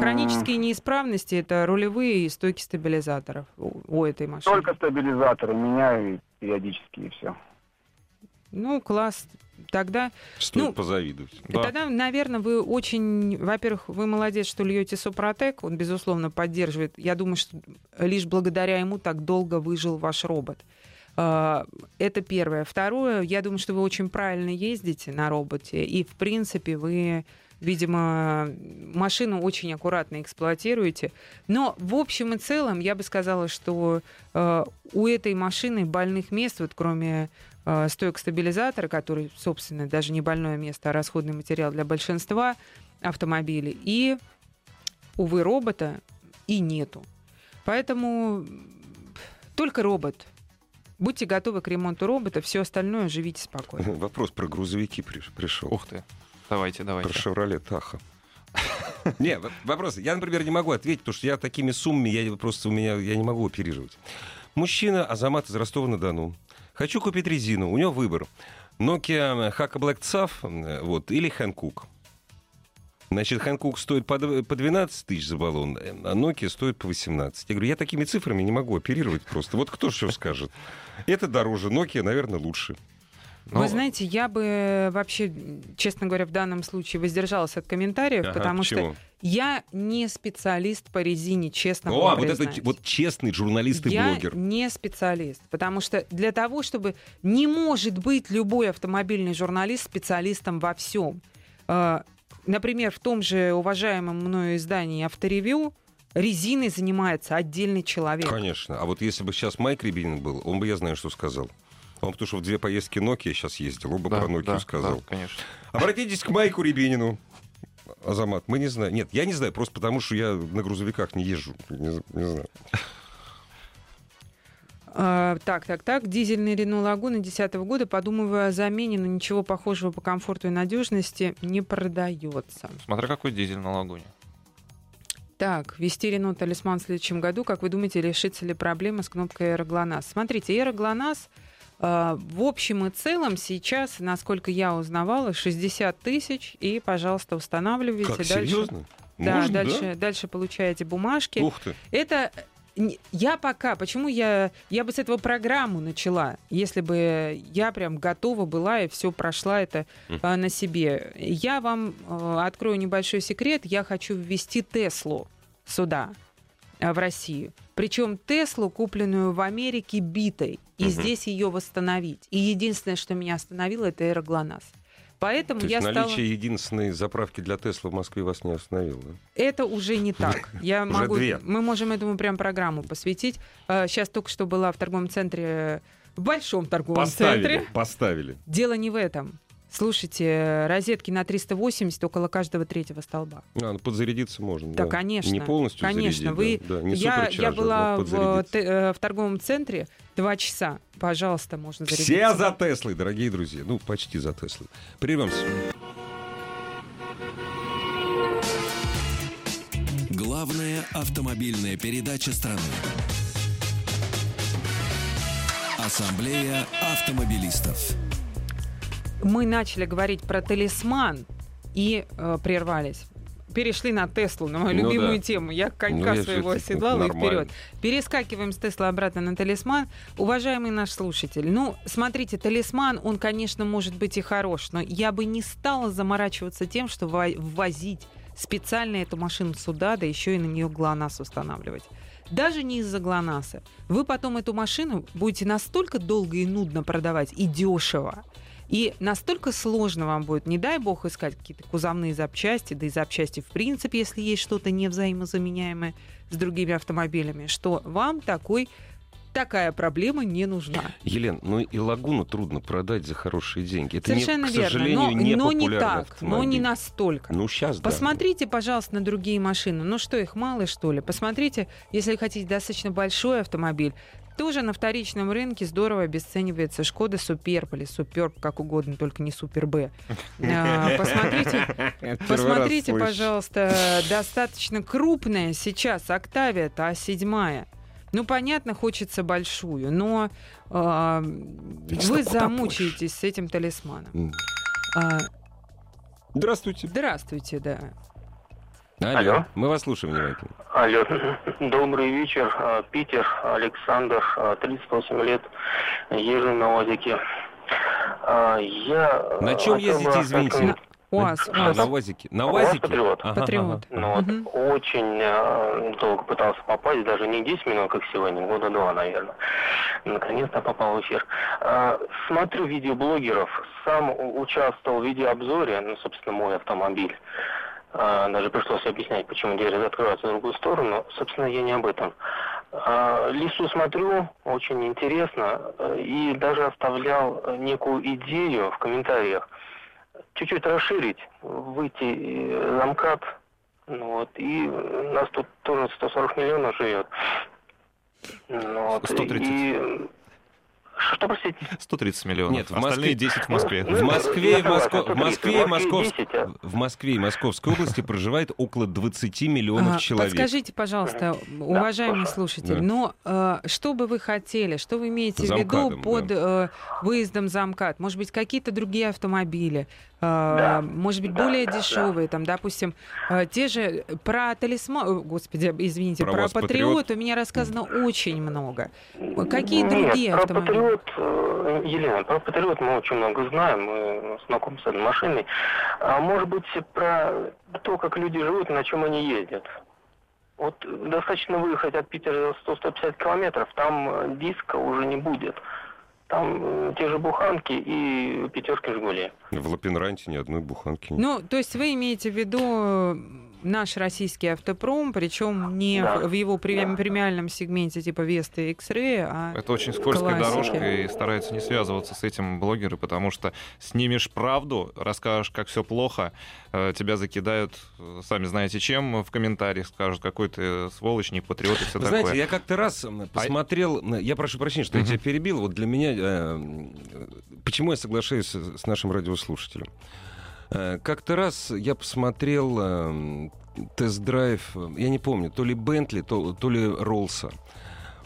Speaker 2: хронические неисправности это рулевые и стойки стабилизаторов у, у этой машины.
Speaker 6: Только стабилизаторы меняю периодически и все.
Speaker 2: Ну, класс. Тогда
Speaker 1: Стоит
Speaker 2: ну,
Speaker 1: позавидовать.
Speaker 3: Да.
Speaker 2: Тогда, наверное, вы очень, во-первых, вы молодец, что льете Супротек, он, безусловно, поддерживает. Я думаю, что лишь благодаря ему так долго выжил ваш робот. А, Это первое. Второе, я думаю, что вы очень правильно ездите на роботе, и, в принципе, вы, видимо, машину очень аккуратно эксплуатируете. Но, в общем и целом, я бы сказала, что э, у этой машины больных мест, вот кроме стоек стабилизатора, который, собственно, даже не больное место, а расходный материал для большинства автомобилей, и, увы, робота и нету. Поэтому только робот. Будьте готовы к ремонту робота, все остальное живите спокойно.
Speaker 1: Вопрос про грузовики приш- пришел.
Speaker 3: Ух ты. Давайте, давайте.
Speaker 1: Про Шевроле Таха. Не, вопрос. Я, например, не могу ответить, потому что я такими суммами, я просто у меня, я не могу оперировать. Мужчина, Азамат из Ростова-на-Дону. Хочу купить резину. У него выбор. Nokia Haka Black Tsav, э, вот, или Hankook. Значит, Hankook стоит по дв- по 12 тысяч за баллон, а Nokia стоит по 18. Я говорю, я такими цифрами не могу оперировать просто. Вот кто что скажет. Это дороже, Nokia, наверное, лучше.
Speaker 3: Ну,
Speaker 2: Вы знаете, я бы вообще, честно говоря, в данном случае воздержалась от комментариев,
Speaker 1: Ага,
Speaker 2: потому
Speaker 1: почему?
Speaker 2: что я не специалист по резине, честно
Speaker 1: О,
Speaker 2: вам
Speaker 1: вот это
Speaker 2: признаюсь.
Speaker 1: вот честный журналист и
Speaker 2: Я
Speaker 1: блогер.
Speaker 2: не специалист, потому что для того, чтобы не может быть любой автомобильный журналист специалистом во всем. Э, Например, в том же уважаемом мною издании «Авторевью» резиной занимается отдельный человек.
Speaker 1: Конечно. А вот если бы сейчас Майк Рябинин был, он бы, я знаю, что сказал. Он потому что в две поездки Nokia сейчас ездил, он бы
Speaker 3: да,
Speaker 1: про Nokia
Speaker 3: да,
Speaker 1: сказал.
Speaker 3: да, конечно.
Speaker 1: Обратитесь к Майку Рябинину. Азамат, мы не знаем. Нет, я не знаю, просто потому что я на грузовиках не езжу. Не, не знаю.
Speaker 2: А, так, так, так. Дизельный Рено Лагуна 2010 года, подумывая о замене, но ничего похожего по комфорту и надежности не продается.
Speaker 3: Смотря какой дизель на лагуне.
Speaker 2: Так, вести Рено Талисман в следующем году. Как вы думаете, решится ли проблема с кнопкой «Аэроглонасс»? Смотрите, «Аэроглонасс» э, в общем и целом сейчас, насколько я узнавала, 60 тысяч, и, пожалуйста, устанавливайте.
Speaker 1: Как,
Speaker 2: дальше.
Speaker 1: серьезно?
Speaker 2: Да,
Speaker 1: Можно,
Speaker 2: дальше, дальше получаете бумажки.
Speaker 1: Ух ты.
Speaker 2: Это не- я пока, почему я, я бы с этого программу начала, если бы я прям готова была и все прошла это а, на себе. Я вам э, открою небольшой секрет. Я хочу ввести Теслу сюда, э, в Россию. Причем Теслу, купленную в Америке битой, и
Speaker 1: Мгм.
Speaker 2: здесь ее восстановить. И единственное, что меня остановило, это аэроглонасс. Поэтому
Speaker 1: То
Speaker 2: я
Speaker 1: есть
Speaker 2: стала...
Speaker 1: наличие единственной заправки для Тесла в Москве вас не остановило, да?
Speaker 2: Это уже не так. Я
Speaker 1: Уже
Speaker 2: могу,
Speaker 1: две.
Speaker 2: мы можем этому прям программу посвятить. Сейчас только что была в торговом центре, в большом торговом центре.
Speaker 1: поставили.
Speaker 2: Дело не в этом. Слушайте, розетки на 380 около каждого третьего столба.
Speaker 1: А, ну подзарядиться можно.
Speaker 2: Да,
Speaker 1: да.
Speaker 2: конечно.
Speaker 1: Не полностью
Speaker 2: Конечно,
Speaker 1: зарядить,
Speaker 2: вы...
Speaker 1: да, да, не
Speaker 2: я, я была в, э, в торговом центре два часа. Пожалуйста, можно зарядиться.
Speaker 1: Все за Теслой, дорогие друзья. Ну, почти за Теслой. Прервемся.
Speaker 4: Главная автомобильная передача страны. Ассамблея автомобилистов.
Speaker 2: Мы начали говорить про талисман и э, прервались. Перешли на Теслу, на мою
Speaker 1: Ну
Speaker 2: любимую
Speaker 1: да.
Speaker 2: тему. Я конька
Speaker 1: Ну,
Speaker 2: своего оседлала и вперед. Перескакиваем с Тесла обратно на талисман. Уважаемый наш слушатель, ну, смотрите, талисман, он, конечно, может быть и хорош, но я бы не стала заморачиваться тем, что во- ввозить специально эту машину сюда, да еще и на нее ГЛОНАСС устанавливать. Даже не из-за ГЛОНАССа. Вы потом эту машину будете настолько долго и нудно продавать, и дешево, и настолько сложно вам будет, не дай бог, искать какие-то кузовные запчасти, да и запчасти в принципе, если есть что-то невзаимозаменяемое с другими автомобилями, что вам такой, такая проблема не нужна.
Speaker 1: Елен, ну и Лагуну трудно продать за хорошие деньги. Это
Speaker 2: Совершенно
Speaker 1: не, к
Speaker 2: верно.
Speaker 1: сожалению,
Speaker 2: Но,
Speaker 1: не
Speaker 2: но не так, но не
Speaker 1: автомобиль.
Speaker 2: настолько.
Speaker 1: Ну, сейчас, да.
Speaker 2: Посмотрите, пожалуйста, на другие машины. Ну что, их мало, что ли? Посмотрите, если хотите достаточно большой автомобиль, тоже на вторичном рынке здорово обесценивается Шкода Суперб или Суперб, как угодно, только не Супер Б. А, Посмотрите, посмотрите, пожалуйста, достаточно крупная сейчас Октавия, а седьмая. Ну, понятно, хочется большую, но а, вы замучаетесь с этим талисманом. А,
Speaker 1: Здравствуйте.
Speaker 2: здравствуйте, да.
Speaker 1: Алло.
Speaker 7: Алло.
Speaker 1: Мы вас слушаем внимательно.
Speaker 7: Алло, добрый вечер, А, Питер, Александр, а, 38 лет, езжу на УАЗике. А, Я...
Speaker 1: На чем ездите, извините?
Speaker 2: УАЗ,
Speaker 1: А, на УАЗике. На
Speaker 7: УАЗ
Speaker 1: УАЗике?
Speaker 7: Патриот.
Speaker 1: Ага,
Speaker 2: Патриот.
Speaker 7: Ну вот,
Speaker 2: Мгм.
Speaker 7: очень а, долго пытался попасть, даже не 10 минут, как сегодня, года два, наверное. Наконец-то попал в эфир. А, смотрю видеоблогеров, сам участвовал в видеообзоре, ну, собственно, мой автомобиль. А, даже пришлось объяснять, почему двери закрываются в другую сторону. Собственно, я не об этом. А, лису смотрю, очень интересно, э, и даже оставлял э, некую идею в комментариях. Чуть-чуть расширить, выйти э, замкат, ну вот, и нас тут тоже 140 миллионов живет. Ну вот,
Speaker 3: 130.
Speaker 7: И... Что, простите?
Speaker 3: 130 миллионов.
Speaker 1: Нет, в
Speaker 3: Остальные
Speaker 1: Москве-
Speaker 3: 10 в Москве.
Speaker 7: Ну,
Speaker 1: В Москве, и Моско- в
Speaker 7: 130,
Speaker 1: Москве и
Speaker 7: в 10, а?
Speaker 1: в Москве и Московской области проживает около 20 миллионов
Speaker 2: А,
Speaker 1: человек.
Speaker 2: Подскажите, пожалуйста, уважаемый
Speaker 7: слушаю.
Speaker 2: слушатель,
Speaker 1: Да.
Speaker 2: но э, что бы вы хотели, что вы имеете в
Speaker 1: Замкадом,
Speaker 2: виду под э, выездом за МКАД? Может быть, какие-то другие автомобили? Э,
Speaker 7: Да.
Speaker 2: Может быть,
Speaker 7: Да,
Speaker 2: более
Speaker 7: да, да.
Speaker 2: дешевые, там, допустим, э, те же про талисман, господи, извините,
Speaker 1: Про
Speaker 2: про, Патриот
Speaker 1: «Патриот».
Speaker 2: у меня рассказано очень много. Какие
Speaker 7: Нет,
Speaker 2: другие
Speaker 7: про
Speaker 2: автомобили?
Speaker 7: Патриот, э, Елена, про Патриот мы очень много знаем, мы знакомы с этой машиной. А может быть, про то, как люди живут, на чем они ездят. Вот достаточно выехать от Питера 100-150 километров, там диска уже не будет. Там э, те же буханки и пятерки Жигули.
Speaker 1: В Лапенранте ни одной буханки нет.
Speaker 2: Ну, то есть вы имеете в виду наш российский автопром, причем не
Speaker 7: Да.
Speaker 2: в в его преми- премиальном сегменте типа Веста и X-Ray, а
Speaker 3: Это очень скользкая дорожка, и стараются не связываться с этим блогеры, потому что снимешь правду, расскажешь, как все плохо, э, тебя закидают, э, сами знаете чем, в комментариях скажут, какой ты сволочь, не патриот и все
Speaker 1: Вы
Speaker 3: такое.
Speaker 1: знаете, я как-то раз м, посмотрел, м, я прошу прощения, что я
Speaker 3: Мгм.
Speaker 1: тебя перебил, вот для меня, э, почему я соглашаюсь с нашим радиослушателем. Э, Как-то раз я посмотрел э, м, тест-драйв, э, я не помню, то ли Бентли, то, то ли Роллса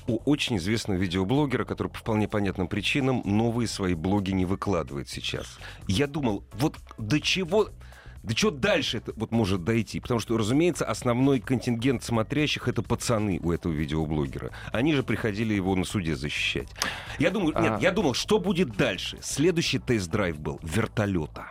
Speaker 1: у очень известного видеоблогера, который по вполне понятным причинам новые свои блоги не выкладывает сейчас. Я думал, вот до чего... До чего дальше это вот может дойти? Потому что, разумеется, основной контингент смотрящих это пацаны у этого видеоблогера. Они же приходили его на суде защищать. Я думаю, нет,
Speaker 3: А.
Speaker 1: я думал, что будет дальше? Следующий тест-драйв был вертолета.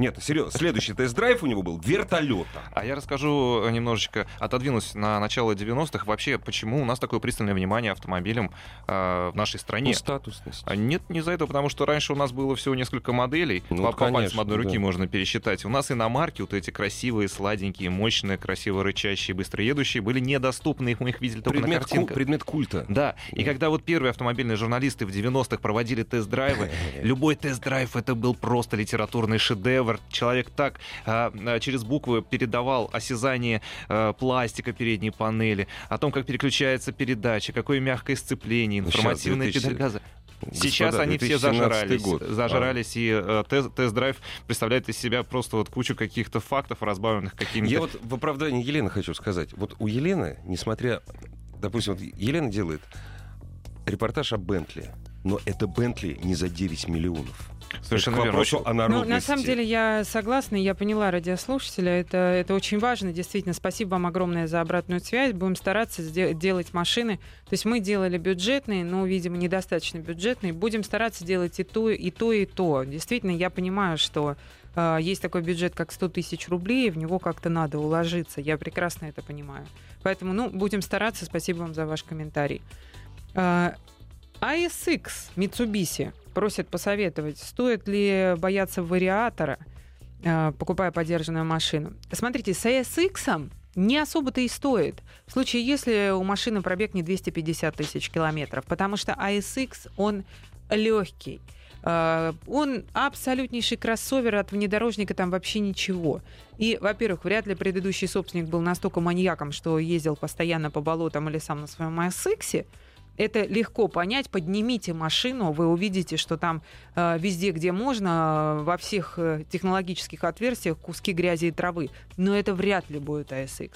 Speaker 1: Нет, серьезно, следующий тест-драйв у него был вертолета.
Speaker 3: А я расскажу немножечко, отодвинусь на начало 90-х, вообще, почему у нас такое пристальное внимание автомобилям э, в нашей стране.
Speaker 1: Ну, статусность.
Speaker 3: А нет, не за это, потому что раньше у нас было всего несколько моделей.
Speaker 1: Ну,
Speaker 3: по, по
Speaker 1: конечно,
Speaker 3: пальцам одной руки
Speaker 1: да.
Speaker 3: можно пересчитать. У нас иномарки, вот эти красивые, сладенькие, мощные, красиво рычащие, быстро едущие, были недоступны, мы их видели только на
Speaker 1: Предмет, ку-
Speaker 3: картинках.
Speaker 1: предмет культа.
Speaker 3: Да, и когда вот первые автомобильные журналисты в 90-х проводили тест-драйвы, любой тест-драйв это был просто литературный шедевр. Человек так а, а, через буквы передавал осязание а, пластика передней панели, о том, как переключается передача, какое мягкое сцепление,
Speaker 1: Ну,
Speaker 3: информативная
Speaker 1: 2000
Speaker 3: педаль газа. Сейчас
Speaker 1: Господа,
Speaker 3: они все
Speaker 1: 2017
Speaker 3: зажрались,
Speaker 1: год.
Speaker 3: зажрались, и э, тест- тест-драйв представляет из себя просто вот кучу каких-то фактов, разбавленных какими-то...
Speaker 1: Я вот в оправдании Елены хочу сказать. Вот у Елены, несмотря... Допустим, вот Елена делает репортаж о Бентли. Но это Бентли не за 9 миллионов.
Speaker 3: Совершенно
Speaker 1: Это к
Speaker 3: верно.
Speaker 1: вопросу
Speaker 3: Очень-
Speaker 1: о
Speaker 2: Ну,
Speaker 1: народности.
Speaker 2: на самом деле я согласна, я поняла радиослушателя. Это, это очень важно, действительно. Спасибо вам огромное за обратную связь. Будем стараться делать машины. То есть мы делали бюджетные, но, видимо, недостаточно бюджетные. Будем стараться делать и то, и то, и то. Действительно, я понимаю, что э, есть такой бюджет, как 100 тысяч рублей, и в него как-то надо уложиться. Я прекрасно это понимаю. Поэтому, ну, будем стараться. Спасибо вам за ваш комментарий. ASX Mitsubishi просит посоветовать, стоит ли бояться вариатора, э, покупая подержанную машину. Смотрите, с ASX не особо-то и стоит. В случае, если у машины пробег не 250 тысяч километров, потому что ASX, он легкий. Э, Он абсолютнейший кроссовер от внедорожника, там вообще ничего. И, во-первых, вряд ли предыдущий собственник был настолько маньяком, что ездил постоянно по болотам или сам на своем ASX. Это легко понять. Поднимите машину, вы увидите, что там э, везде, где можно, э, во всех э, технологических отверстиях куски грязи и травы. Но это вряд ли будет ASX.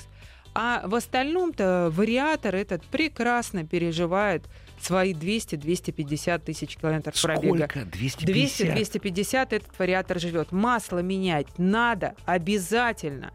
Speaker 2: А в остальном-то вариатор этот прекрасно переживает свои 200-250 тысяч километров пробега. 200-250 этот вариатор живет. Масло менять надо обязательно.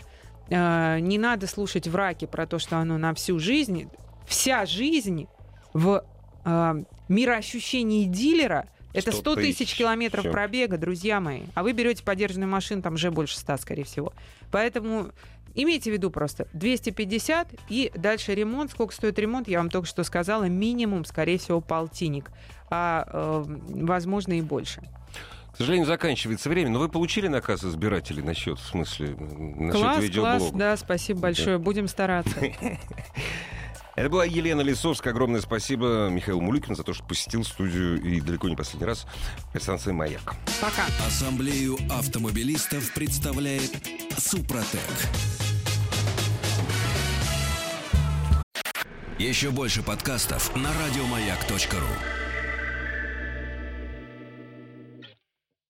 Speaker 2: Э, Не надо слушать враки про то, что оно на всю жизнь. Вся жизнь в э, мироощущении дилера это 100
Speaker 1: 100
Speaker 2: тысяч километров
Speaker 1: Всё.
Speaker 2: пробега, друзья мои. А вы берете подержанную машину, там уже больше 100, скорее всего. Поэтому имейте в виду просто 250 и дальше ремонт. Сколько стоит ремонт, я вам только что сказала. Минимум, скорее всего, полтинник. А э, возможно и больше.
Speaker 1: К сожалению, заканчивается время. Но вы получили наказ избирателей насчет, в смысле, насчет
Speaker 2: класс, класс,
Speaker 1: видеоблога?
Speaker 2: да, спасибо большое. Будем стараться.
Speaker 1: Это была Елена Лисовская. Огромное спасибо Михаилу Мулюкину за то, что посетил студию и далеко не последний раз станции «Маяк».
Speaker 2: Пока.
Speaker 4: Ассамблею автомобилистов представляет Супротек. Еще больше подкастов на радиомаяк.ру.